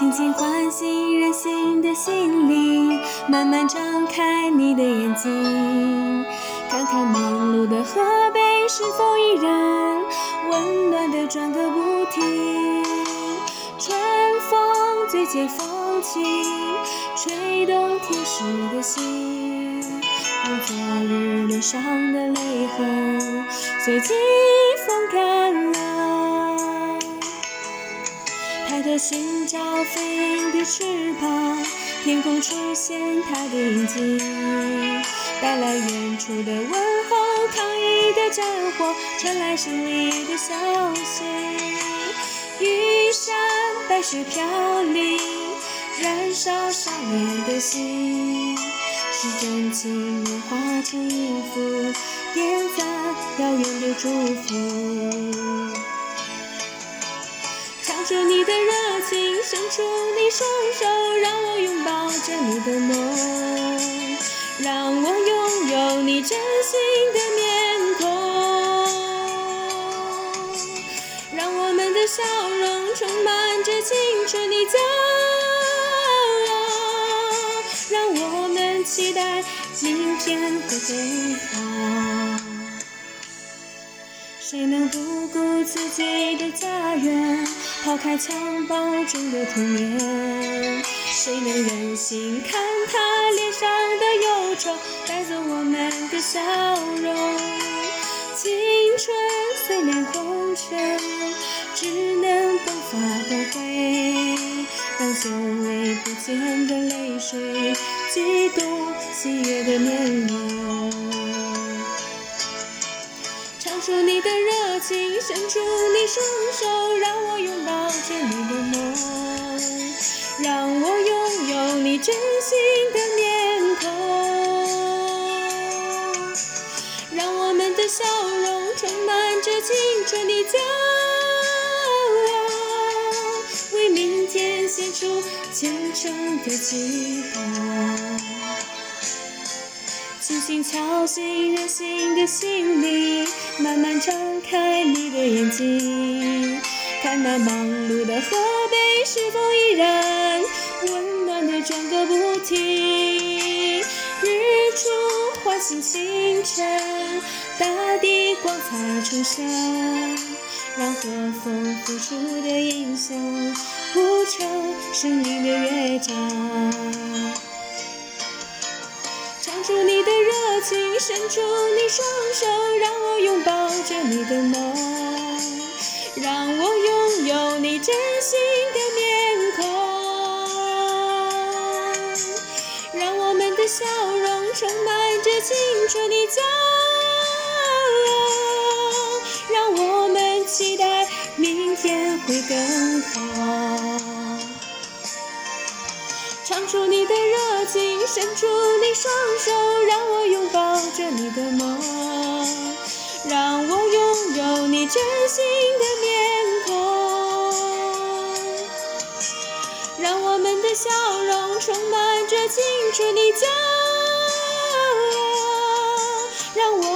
轻轻唤醒任性的心灵，慢慢张开你的眼睛，看看忙碌的河北是否依然温暖的转个不停。春风最解风情，吹动天使的心，让昨日脸上的泪痕随季风干了。寻找飞鹰的翅膀，天空出现它的影迹，带来远处的问候，抗议的战火传来胜利的消息。玉山白雪飘零，燃烧少年的心，是真情融化成音符，点赞遥远的祝福。唱出你的热情，伸出你双手，让我拥抱着你的梦，让我拥有你真心的面孔。让我们的笑容充满着青春的骄傲，让我们期待明天会更好。谁能不顾自己的家园，抛开襁褓中的童年？谁能忍心看他脸上的忧愁，带走我们的笑容？青春虽面红尘，只能东发东飞，让久违不见的泪水激动喜悦的面容。唱出你的热情，伸出你双手，让我拥抱着你的梦，让我拥有你真心的面孔，让我们的笑容充满着青春的骄傲，为明天献出虔诚的祈祷。轻轻敲醒任性的心灵，慢慢张开你的眼睛，看那忙碌的河北是否依然温暖的转个不停。日出唤醒清晨，大地光彩重生，让和风拂出的音响谱成生命的乐章。唱出你的请，伸出你双手，让我拥抱着你的梦，让我拥有你真心的面孔，让我们的笑容充满着青春的骄傲，让我们期待明天会更好。唱出你的热情伸出你双手让我拥抱着你的梦让我拥有你真心的面孔让我们的笑容充满着青春的骄傲让我